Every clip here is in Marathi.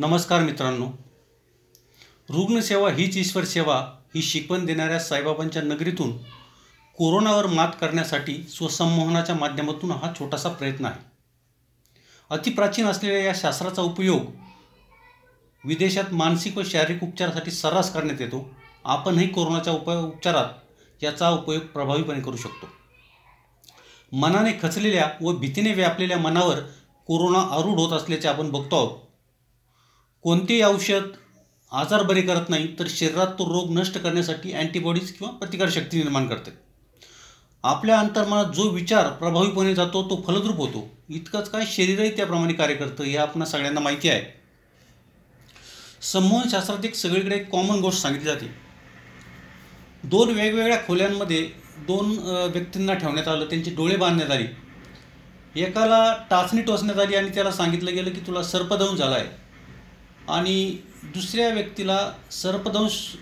नमस्कार मित्रांनो. रुग्णसेवा हीच ईश्वर सेवा ही शिकवण देणाऱ्या साईबाबांच्या नगरीतून कोरोनावर मात करण्यासाठी स्वसंमोहनाच्या माध्यमातून हा छोटासा प्रयत्न आहे. अतिप्राचीन असलेल्या या शास्त्राचा उपयोग विदेशात मानसिक व शारीरिक उपचारासाठी सर्रास करण्यात येतो. आपणही कोरोनाच्या उप उपचारात याचा उपयोग प्रभावीपणे करू शकतो. मनाने खचलेल्या व भीतीने व्यापलेल्या मनावर कोरोना आरूढ होत असल्याचे आपण बघतो आहोत. कोणतेही औषध आजार बरे करत नाही तर शरीरात तो रोग नष्ट करण्यासाठी अँटीबॉडीज किंवा प्रतिकारशक्ती निर्माण करते. आपल्या अंतर्मनात जो विचार प्रभावीपणे जातो तो फलद्रूप होतो. इतकंच काय शरीरही त्याप्रमाणे कार्य करतं हे आपण सगळ्यांना माहिती आहे. संमोहनशास्त्रात एक सगळीकडे एक कॉमन गोष्ट सांगितली जाते. दोन वेगवेगळ्या खोल्यांमध्ये दोन व्यक्तींना ठेवण्यात आलं त्यांचे डोळे बांधण्यात आली. एकाला टाचणी टोचण्यात आली आणि त्याला सांगितलं गेलं की तुला सर्पदंश झाला आहे आणि दुसऱ्या व्यक्तीला सर्पदंश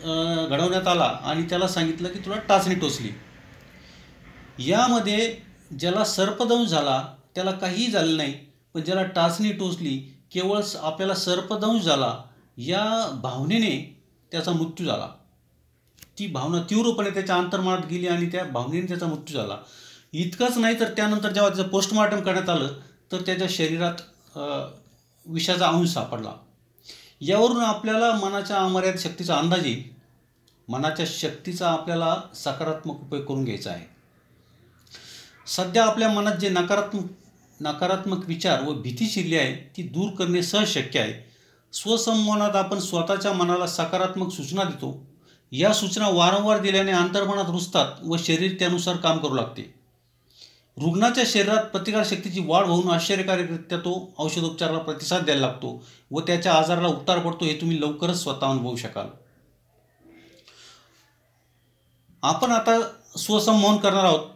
घडवण्यात आला आणि त्याला सांगितलं की तुला टाचणी टोचली. यामध्ये ज्याला सर्पदंश झाला त्याला काहीही झालं नाही पण ज्याला टाचणी टोचली केवळ स- आपल्याला सर्पदंश झाला या भावनेने त्याचा मृत्यू झाला. ती भावना तीव्रपणे त्याच्या अंतर्मनात गेली आणि त्या भावनेने त्याचा मृत्यू झाला. इतकंच नाही तर त्यानंतर जेव्हा त्याचं पोस्टमॉर्टम करण्यात आलं तर त्याच्या शरीरात विषाचा अंश सापडला. यावरून आपल्याला मनाच्या अमर्याद शक्तीचा अंदाज येईल. मनाच्या शक्तीचा आपल्याला सकारात्मक उपयोग करून घ्यायचा आहे. सध्या आपल्या मनात जे नकारात्मक नकारात्मक विचार व भीती शिरली आहे ती दूर करणे सहज शक्य आहे. स्वसंमोहनात आपण स्वतःच्या मनाला सकारात्मक सूचना देतो. या सूचना वारंवार दिल्याने अंतर्मनात रुजतात व शरीर त्यानुसार काम करू लागते. रुग्णाच्या शरीरात प्रतिकारशक्तीची वाढ होऊन आश्चर्यकारकरित्या तो औषधोपचाराला प्रतिसाद द्यायला लागतो व त्याच्या आजाराला उत्तार पडतो हे तुम्ही लवकरच स्वतः अनुभवू शकाल. आपण आता स्वसंमोहन करणार आहोत.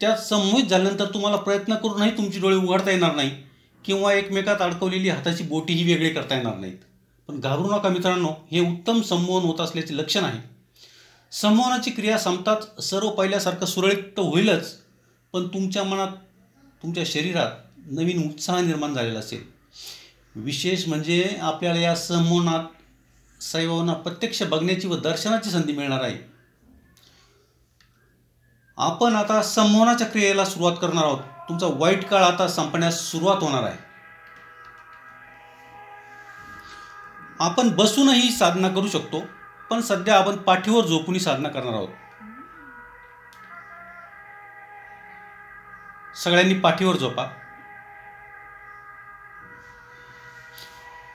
त्यात संमोहित झाल्यानंतर तुम्हाला प्रयत्न करूनही तुमची डोळे उघडता येणार नाही किंवा एकमेकात अडकवलेली हाताची बोटीही वेगळी करता येणार नाहीत. पण घाबरू नका मित्रांनो हे उत्तम संमोहन होत असल्याचे लक्षण आहे. संमोहनाची क्रिया संपताच सर्व पहिल्यासारखं सुरळीत होईलच. पण तुमच्या मनात तुमच्या शरीरात नवीन उत्साह निर्माण झालेला असेल. विशेष म्हणजे आपल्याला या संमोहनात साईबाबांना प्रत्यक्ष बघण्याची व दर्शनाची संधी मिळणार आहे. आपण आता संमोहनाच्या क्रियेला सुरुवात करणार आहोत. तुमचा वाईट काळ आता संपण्यास सुरुवात होणार आहे. आपण बसूनही साधना करू शकतो पण सध्या आपण पाठीवर झोपूनही साधना करणार आहोत. सगळ्यांनी पाठीवर झोपा.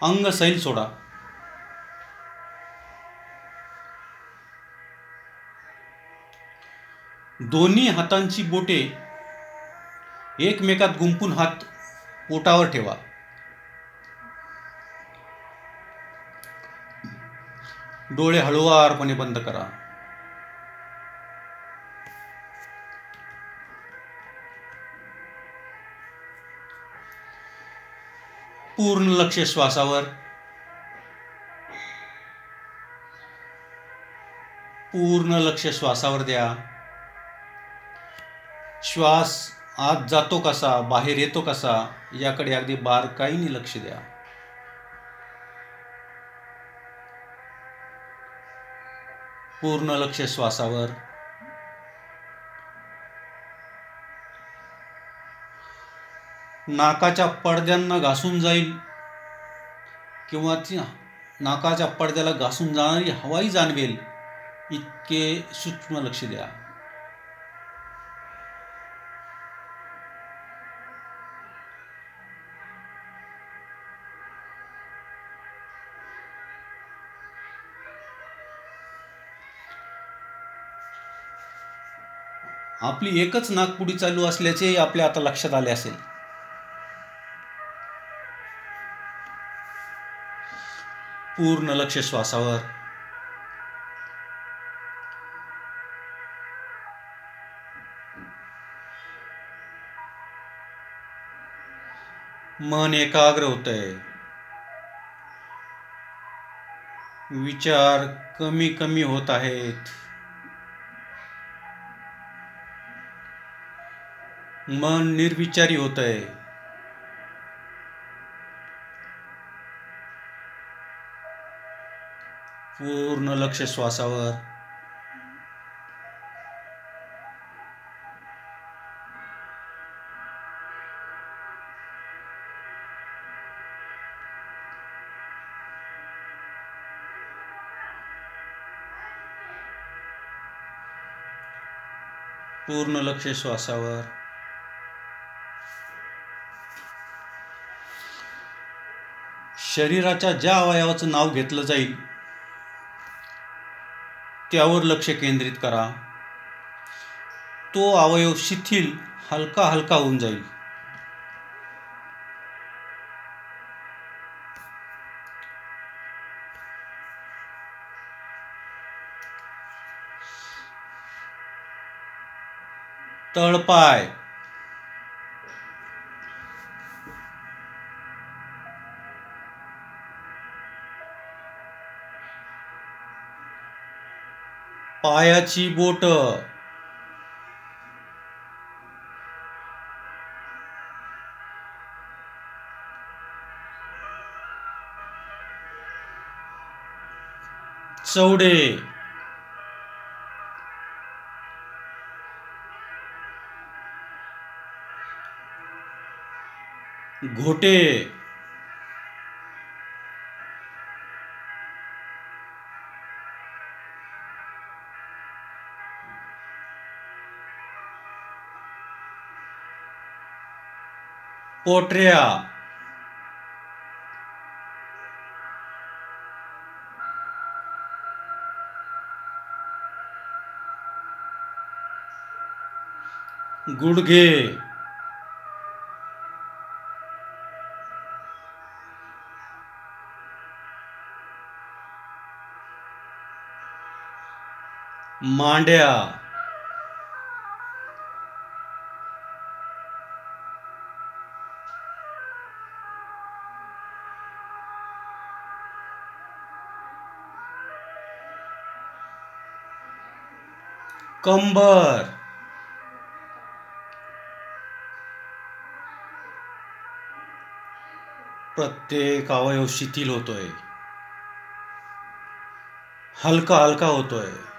अंग सैल सोडा. दोन्ही हातांची बोटे एकमेकात गुंपून हात पोटावर ठेवा. डोळे हळुवारपणे बंद करा. पूर्ण लक्ष श्वासावर. पूर्ण लक्ष श्वासावर द्या. श्वास आत जातो कसा बाहेर येतो कसा याकडे अगदी बारकाईने लक्ष द्या. पूर्ण लक्ष श्वासावर. नाकाच्या पडद्यांना घासून जाईल. किंवा ती नाकाच्या पडद्याला घासून जाणारी हवाही जाणवेल. इतके सूक्ष्म लक्ष द्या. आपली एकच नागपुडी चालू असल्याचे आपल्या आता लक्षात आले असेल. पूर्ण लक्ष श्वासावर. मन एकाग्र होतंय. विचार कमी कमी होत आहेत. मन निर्विचारी होत आहे पूर्ण लक्ष श्वासावर. पूर्ण लक्ष श्वासावर. शरीराच्या ज्या अवयवाचं नाव घेतलं जाईल त्यावर लक्ष केंद्रित करा. तो अवयव शिथिल हलका हलका होऊन जाईल. तळपाय. पायाची बोट. चवडे घोटे. पोटऱ्या गुडघे. मांड्या. कंबर. प्रत्येक अवयव शिथिल होतोय. हलका हलका होतोय.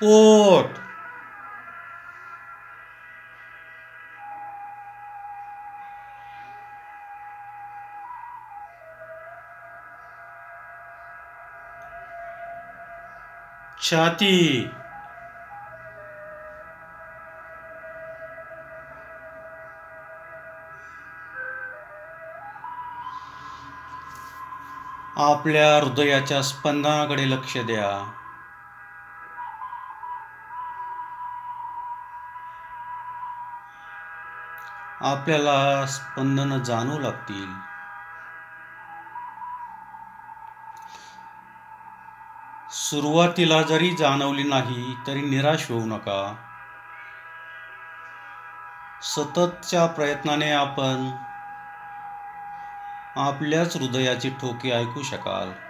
पोट. छाती. आपल्या हृदयाच्या स्पंदनाकडे लक्ष द्या. आपल्याला स्पंदन जाणू लागतील. सुरुवातीला जरी जाणवली नाही तरी निराश होऊ नका. सततच्या प्रयत्नाने आपण आपल्याच हृदयाची ठोके ऐकू शकाल.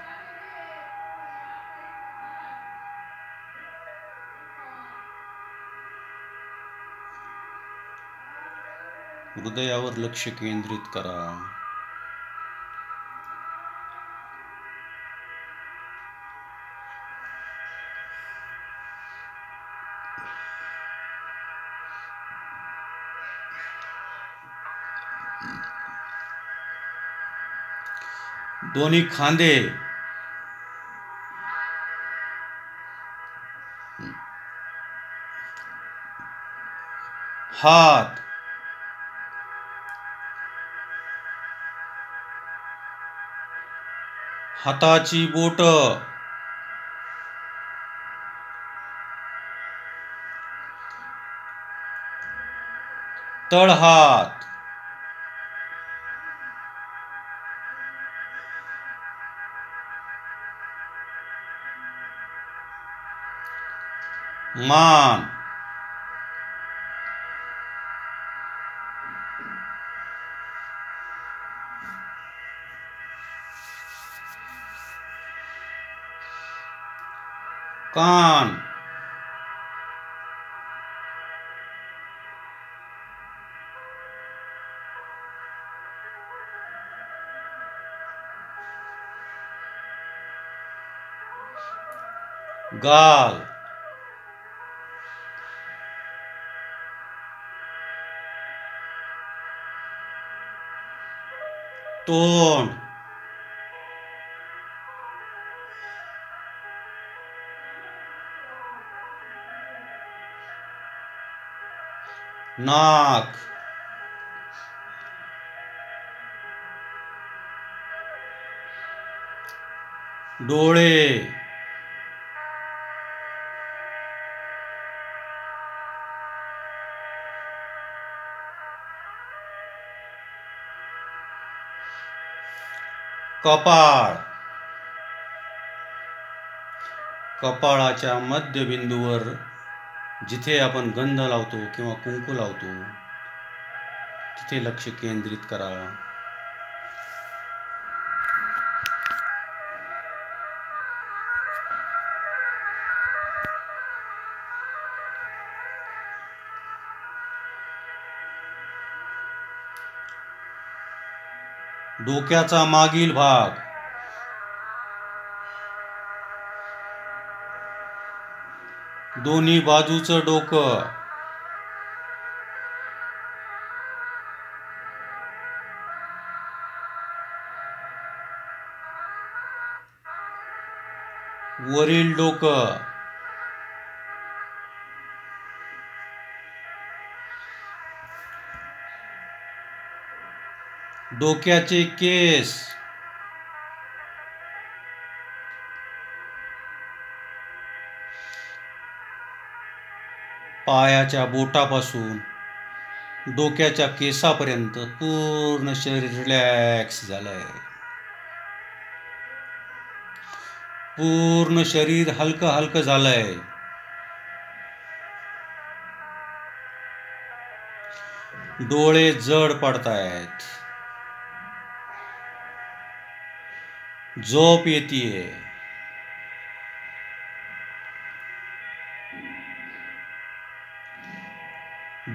हृदयावर लक्ष केंद्रित करा. दोन्ही खांदे. हात. हाताची बोट. तळहात मान. कान। गाल। तोंड। नाक. डोळे. कपाळ. कपाळाच्या मध्यबिंदूवर जिथे आपण गंध लावतो किंवा कुंकू लावतो तिथे लक्ष केंद्रित करा डोक्याचा मागील भाग दोन्ही बाजूचं डोकं. वरील डोकं. डोक्याचे केस. पायाच्या बोटापासून डोक्याच्या केसापर्यंत पूर्ण शरीर रिलॅक्स झालंय. पूर्ण शरीर हलकं हलकं झालंय. डोळे जड पडतायत. झोप येतेय.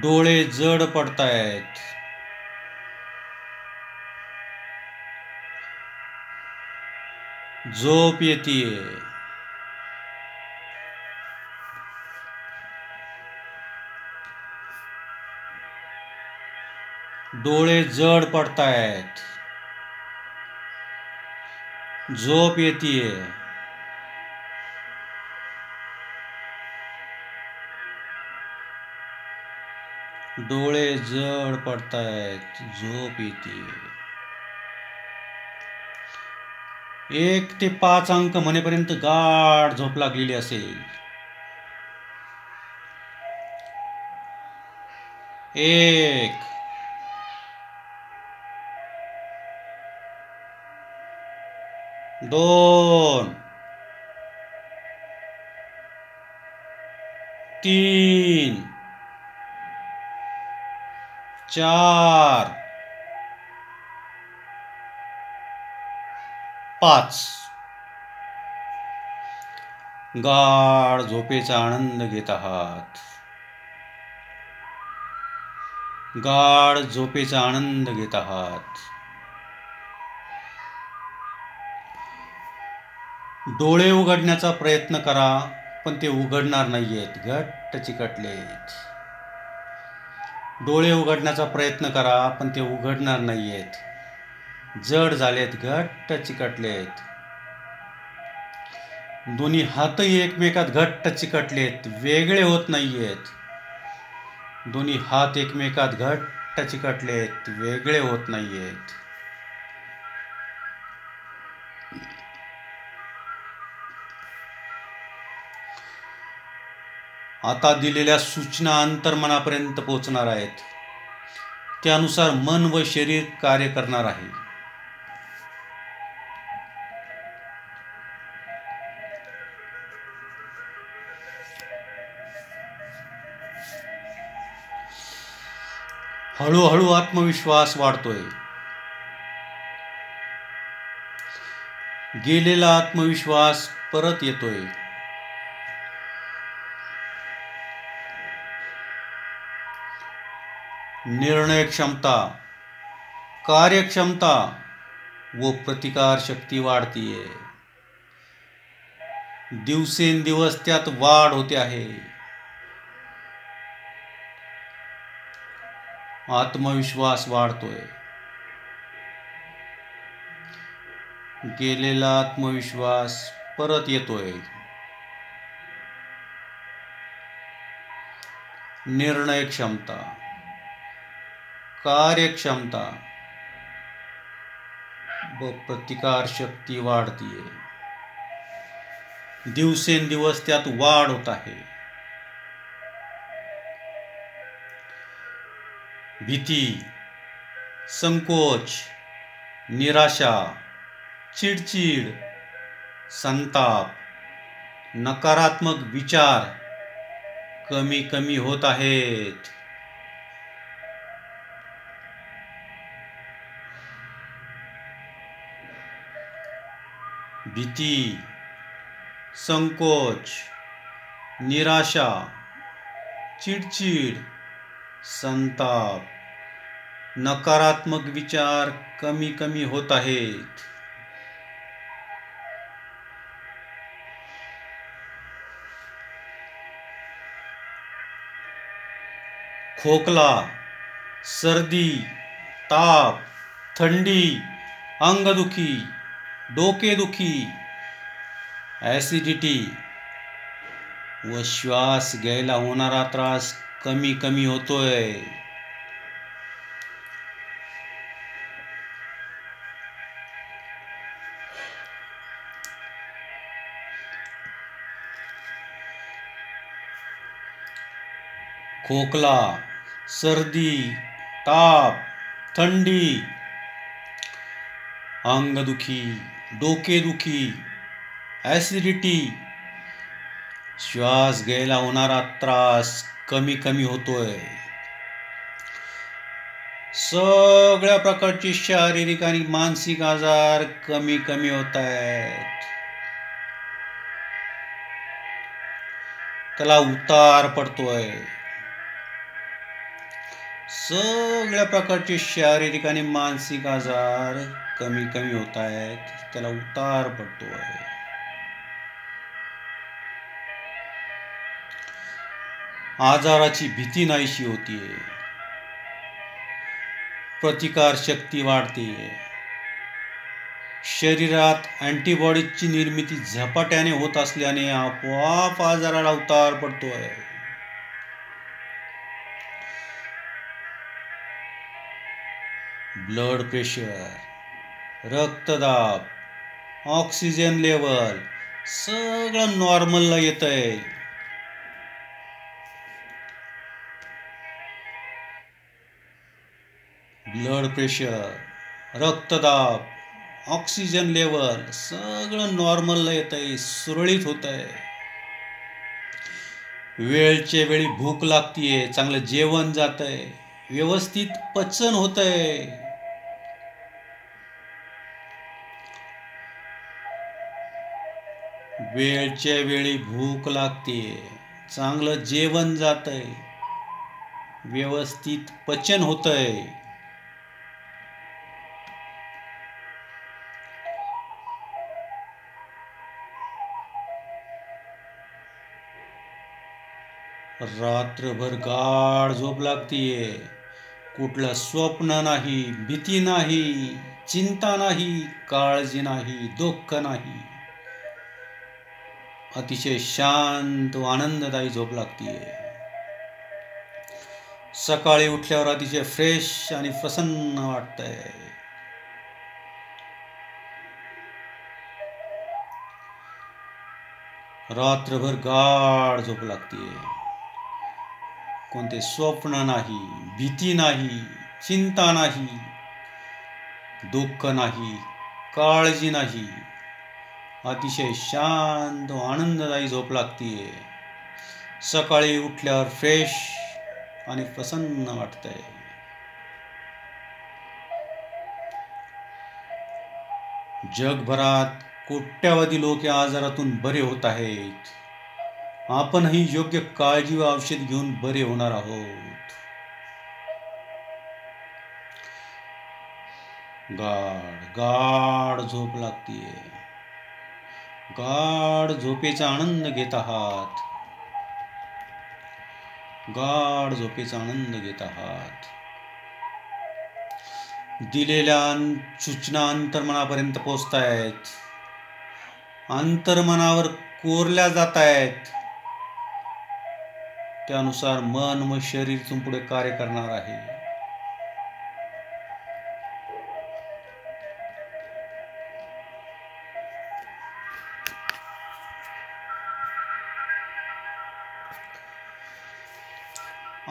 डोळे जड पडतायत. झोप येतीये. डोळे जड पडतायत. झोप येतीये. डोळे जड पडतायत झोप येते. एक ते पाच अंक म्हणेपर्यंत गाढ झोप लागलेली असेल. एक. दोन. तीन. चार. पाच. गाढ झोपेचा आनंद घेत आहात. गाढ झोपेचा आनंद घेत आहात. डोळे उघडण्याचा प्रयत्न करा पण ते उघडणार नाहीयेत. घट्ट चिकटलेत. डोळे उघडण्याचा प्रयत्न करा पण ते उघडणार नाही आहेत जड झालेत घट्ट चिकटले आहेत दोन्ही हातही एकमेकात घट्ट चिकटलेत वेगळे होत नाही आहेत दोन्ही हात एकमेकात घट्ट चिकटलेत वेगळे होत नाही आहेत आता दिलेल्या सूचना अंतर्मनापर्यंत पोहोचणार आहेत. त्यानुसार मन व शरीर कार्य करणार आहे. हळूहळू आत्मविश्वास वाढतोय. गेलेला आत्मविश्वास परत येतोय. निर्णय क्षमता कार्यक्षमता व प्रतिकार शक्ती वाढतीये. दिवसेंदिवस त्यात वाढ होते आहे. आत्मविश्वास वाढतोय. गेलेला आत्मविश्वास परत येतोय. निर्णय क्षमता कार्यक्षमता व प्रतिकार शक्ती वाढतीये. दिवसेंदिवस त्यात वाढ होत आहे. भीती संकोच निराशा चिडचिड संताप नकारात्मक विचार कमी कमी होत आहेत. भीती संकोच निराशा चिडचिड संताप नकारात्मक विचार कमी कमी होत आहेत. खोकला सर्दी ताप थंडी अंगदुखी डोकेदुखी ॲसिडिटी व श्वास घ्यायला होणारा त्रास कमी कमी होतोय. खोकला सर्दी ताप थंडी अंगदुखी। डोकेदुखी ॲसिडिटी श्वास घ्यायला होणारा त्रास कमी कमी होतोय. सगळ्या प्रकारचे शारीरिक आणि मानसिक आजार कमी कमी होत आहेत. त्याला उतार पडतोय. सगळ्या प्रकारचे शारीरिक आणि मानसिक आजार कमी कमी होत आहेत. त्याला उतार पडतो आहे. आजाराची भीती नाहीशी होतीये प्रतिकार शक्ती वाढते. शरीरात अँटीबॉडीजची निर्मिती झपाट्याने होत असल्याने आपोआप आजाराला उतार पडतो आहे. ब्लड प्रेशर रक्तदाब ऑक्सिजन लेवल सगळं नॉर्मलला येत आहे ब्लड प्रेशर रक्तदाब ऑक्सिजन लेवल सगळं नॉर्मलला येत आहे सुरळीत होत आहे वेळच्या वेळी भूक लागतीये चांगलं जेवण जात आहे व्यवस्थित पचन होत आहे वेळच्या वेळी भूक लागते. चांगलं जेवण जात आहे व्यवस्थित पचन होतंय. आहे रात्रभर गाढ झोप लागतीये. कुठलं स्वप्न नाही भीती नाही चिंता नाही काळजी नाही दुःख नाही. अतिशय शांत व आनंददायी झोप लागतीये सकाळी उठल्यावर अतिशय फ्रेश आणि प्रसन्न वाटतंय. रात्रभर गाढ झोप लागतीये कोणते स्वप्न नाही भीती नाही चिंता नाही दुःख नाही काळजी नाही. अतिशय शांत व आनंददायी झोप लागतीये. सकाळी उठल्यावर फ्रेश आणि प्रसन्न वाटतंय. जगभरात कोट्यावधी लोक या आजारातून बरे होत आहेत. आपणही योग्य काळजी व औषध घेऊन बरे होणार आहोत. गाढ गाढ झोप लागतीये. गाढ झोपेचा आनंद घेत आहात. गाढ झोपेचा आनंद घेत आहात. दिलेल्या सूचना अंतर्मनापर्यंत पोचतायत अंतर्मनावर कोरल्या जात आहेत त्यानुसार मन व शरीर पुढे कार्य करणार आहे.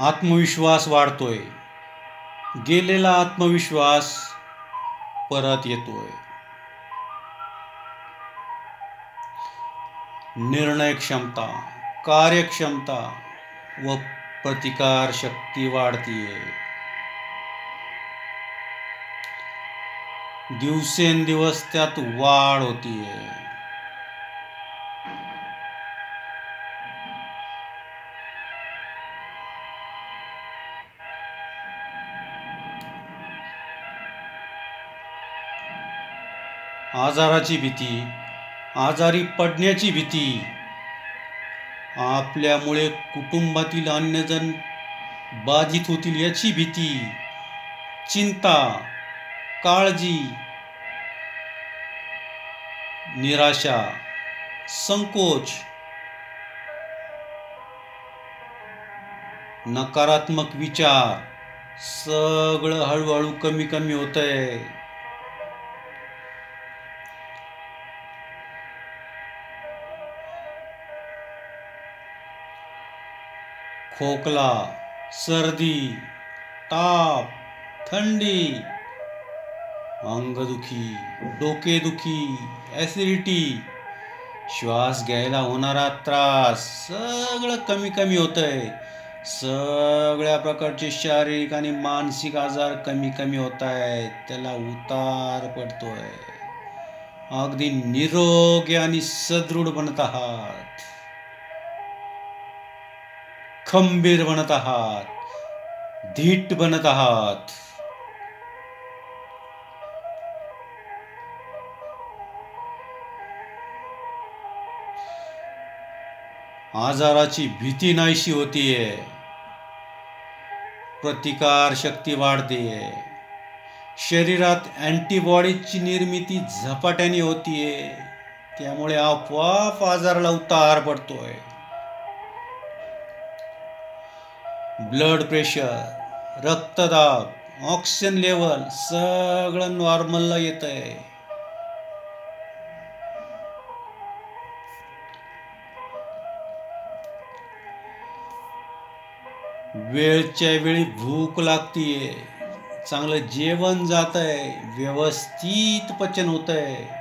आत्मविश्वास वाढतोय. गेलेला आत्मविश्वास परत येतोय. निर्णय क्षमता कार्यक्षमता व प्रतिकार शक्ती वाढतीये. दिवसेंदिवस त्यात वाढ होतीये. आजाराची भीती आजारी पडण्याची भीती आपल्यामुळे कुटुंबातील अन्यजण बाधित होतील याची भीती चिंता काळजी निराशा संकोच नकारात्मक विचार सगळं हळूहळू कमी कमी होतंय. खोकला सर्दी ताप थंडी अंगदुखी डोकेदुखी ॲसिडिटी श्वास घ्यायला होणारा त्रास सगळं कमी कमी होतंय. सगळ्या प्रकारचे शारीरिक आणि मानसिक आजार कमी कमी होत आहेत त्याला उतार पडतोय. अगदी निरोगी आणि सदृढ बनत आहात. खंबीर बनत आहात धीट बनत आहात. आजाराची भीती नाहीशी होतीये. प्रतिकार शक्ती वाढतेय. शरीरात अँटीबॉडीजची निर्मिती झपाट्याने होतीये. त्यामुळे आपोआप आजाराला उतार पडतोय. ब्लड प्रेशर रक्तदाब ऑक्सिजन लेवल सगळं नॉर्मलला येत आहे वेळच्या वेळी भूक लागतीये. चांगलं जेवण जात आहे व्यवस्थित पचन होत आहे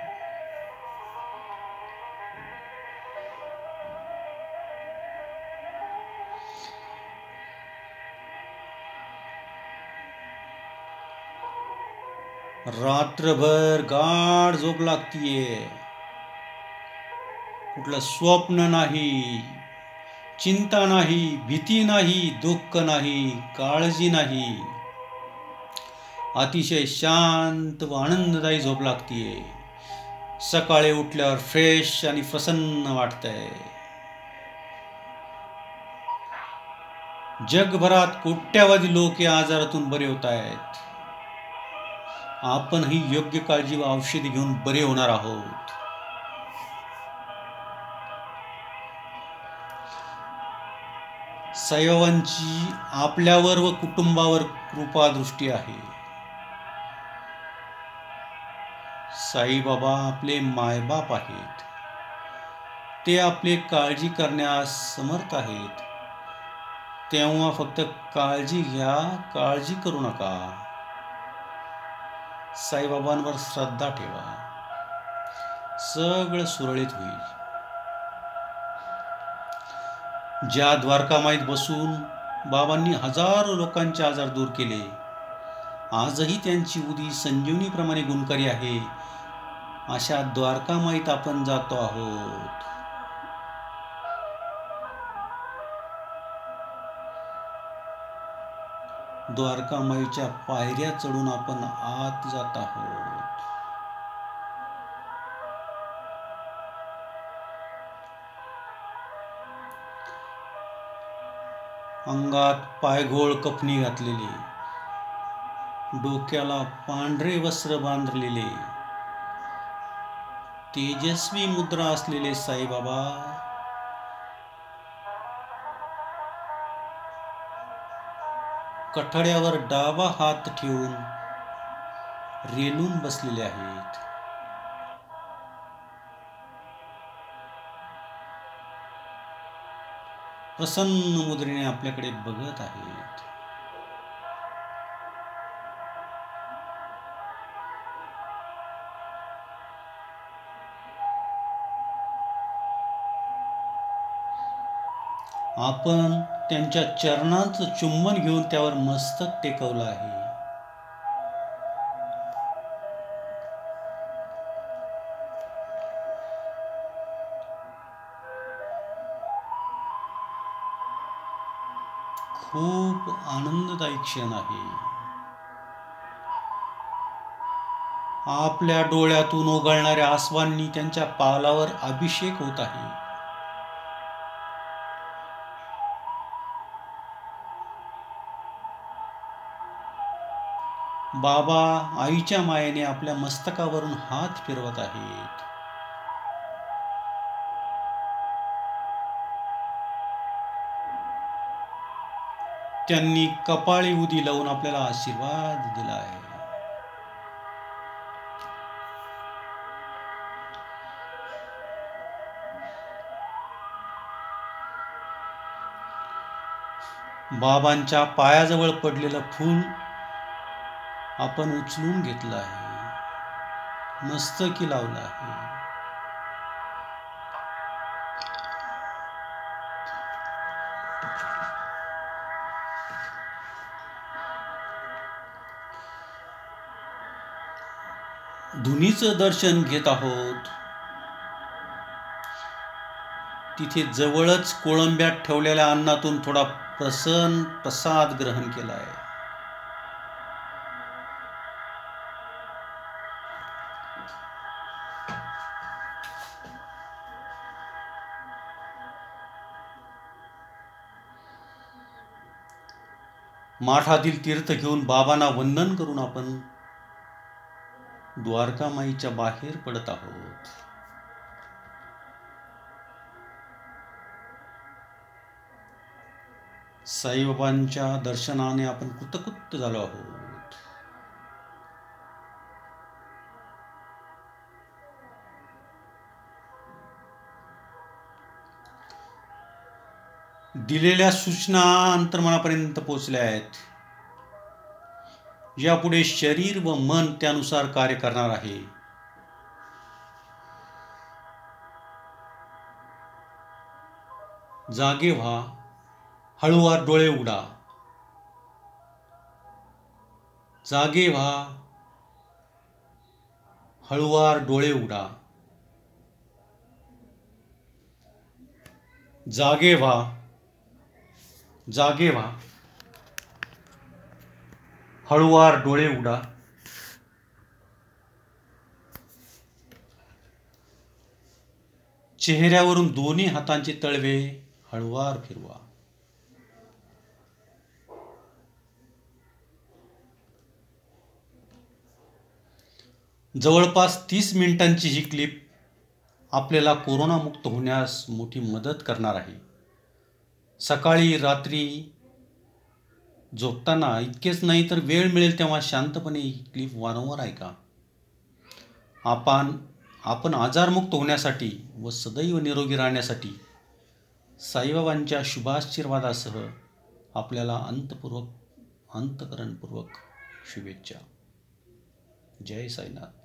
रात्रभर गाढ झोप लागतीये. कुठलं स्वप्न नाही चिंता नाही भीती नाही दुःख नाही काळजी नाही. अतिशय शांत व आनंददायी झोप लागतीये. सकाळी उठल्यावर फ्रेश आणि प्रसन्न वाटतंय. जगभरात कोट्यावधी लोक या आजारातून बरे होत आहेत आपणही योग्य काळजी व औषधी घेऊन बरे होणार आहोत. साईबाबांची आपल्यावर व कुटुंबावर कृपा दृष्टी आहे. साईबाबा आपले मायबाप आहेत. ते आपले काळजी करण्यास समर्थ आहेत. तेव्हा फक्त काळजी घ्या काळजी करू नका. साईबाबांवर श्रद्धा ठेवा. सगळं सुरळीत होईल. ज्या द्वारकामाईत बसून बाबांनी हजारो लोकांचे आजार दूर केले आजही त्यांची उदी संजीवनीप्रमाणे गुणकारी आहे. अशा द्वारकामाईत आपण जातो आहोत. द्वारकामाईच्या पायऱ्या चढून आपण आत जात आहोत. अंगात पायघोळ कपनी घातलेली. डोक्याला पांढरे वस्त्र बांधलेले. तेजस्वी मुद्रा असलेले साईबाबा कठड्यावर डावा हात ठेवून रेलून बसलेले आहेत. प्रसन्न मुद्रेने आपल्याकडे बघत आहेत. आपण त्यांच्या चरणांचं चुंबन घेऊन त्यावर मस्तक टेकवलं आहे. खूप आनंददायी क्षण आहे. आपल्या डोळ्यातून ओघळणाऱ्या आसवांनी त्यांच्या पावलावर अभिषेक होत आहे. बाबा आईच्या मायेने आपल्या मस्तकावरून हात फिरवत आहेत. त्यांनी कपाळी उदी लावून आपल्याला आशीर्वाद दिला आहे बाबांच्या पायाजवळ पडलेलं फूल आपण उचलून घेतलं आहे. मस्तकी लावलं आहे. धुनीचं दर्शन घेत आहोत. तिथे जवळच कोळंब्यात ठेवलेल्या अन्नातून थोडा प्रसन्न प्रसाद ग्रहण केला आहे माठातील तीर्थ घेऊन बाबांना वंदन करून आपण द्वारकामाईच्या बाहेर पडत आहोत. साईबाबांच्या दर्शनाने आपण कृतकृत झालो आहोत. दिलेल्या सूचना अंतर्मनापर्यंत पोचल्या आहेत. यापुढे शरीर व मन त्यानुसार कार्य करणार आहे. जागे व्हा. हळूवार डोळे उघडा. जागे व्हा. हळूवार डोळे उघडा. जागे व्हा. जागे व्हा. हळूवार डोळे उघडा. चेहऱ्यावरून दोन्ही हातांचे तळवे हळूवार फिरवा. जवळपास तीस मिनिटांची ही क्लिप आपल्याला कोरोनामुक्त होण्यास मोठी मदत करणार आहे. सकाळी रात्री झोपताना इतकेच नाही तर वेळ मिळेल तेव्हा शांतपणे ही क्लिप वारंवार ऐका. आपण आपण आजारमुक्त होण्यासाठी व सदैव निरोगी राहण्यासाठी साईबाबांच्या शुभाशीर्वादासह आपल्याला अंतपूर्वक अंतकरणपूर्वक शुभेच्छा. जय साईनाथ.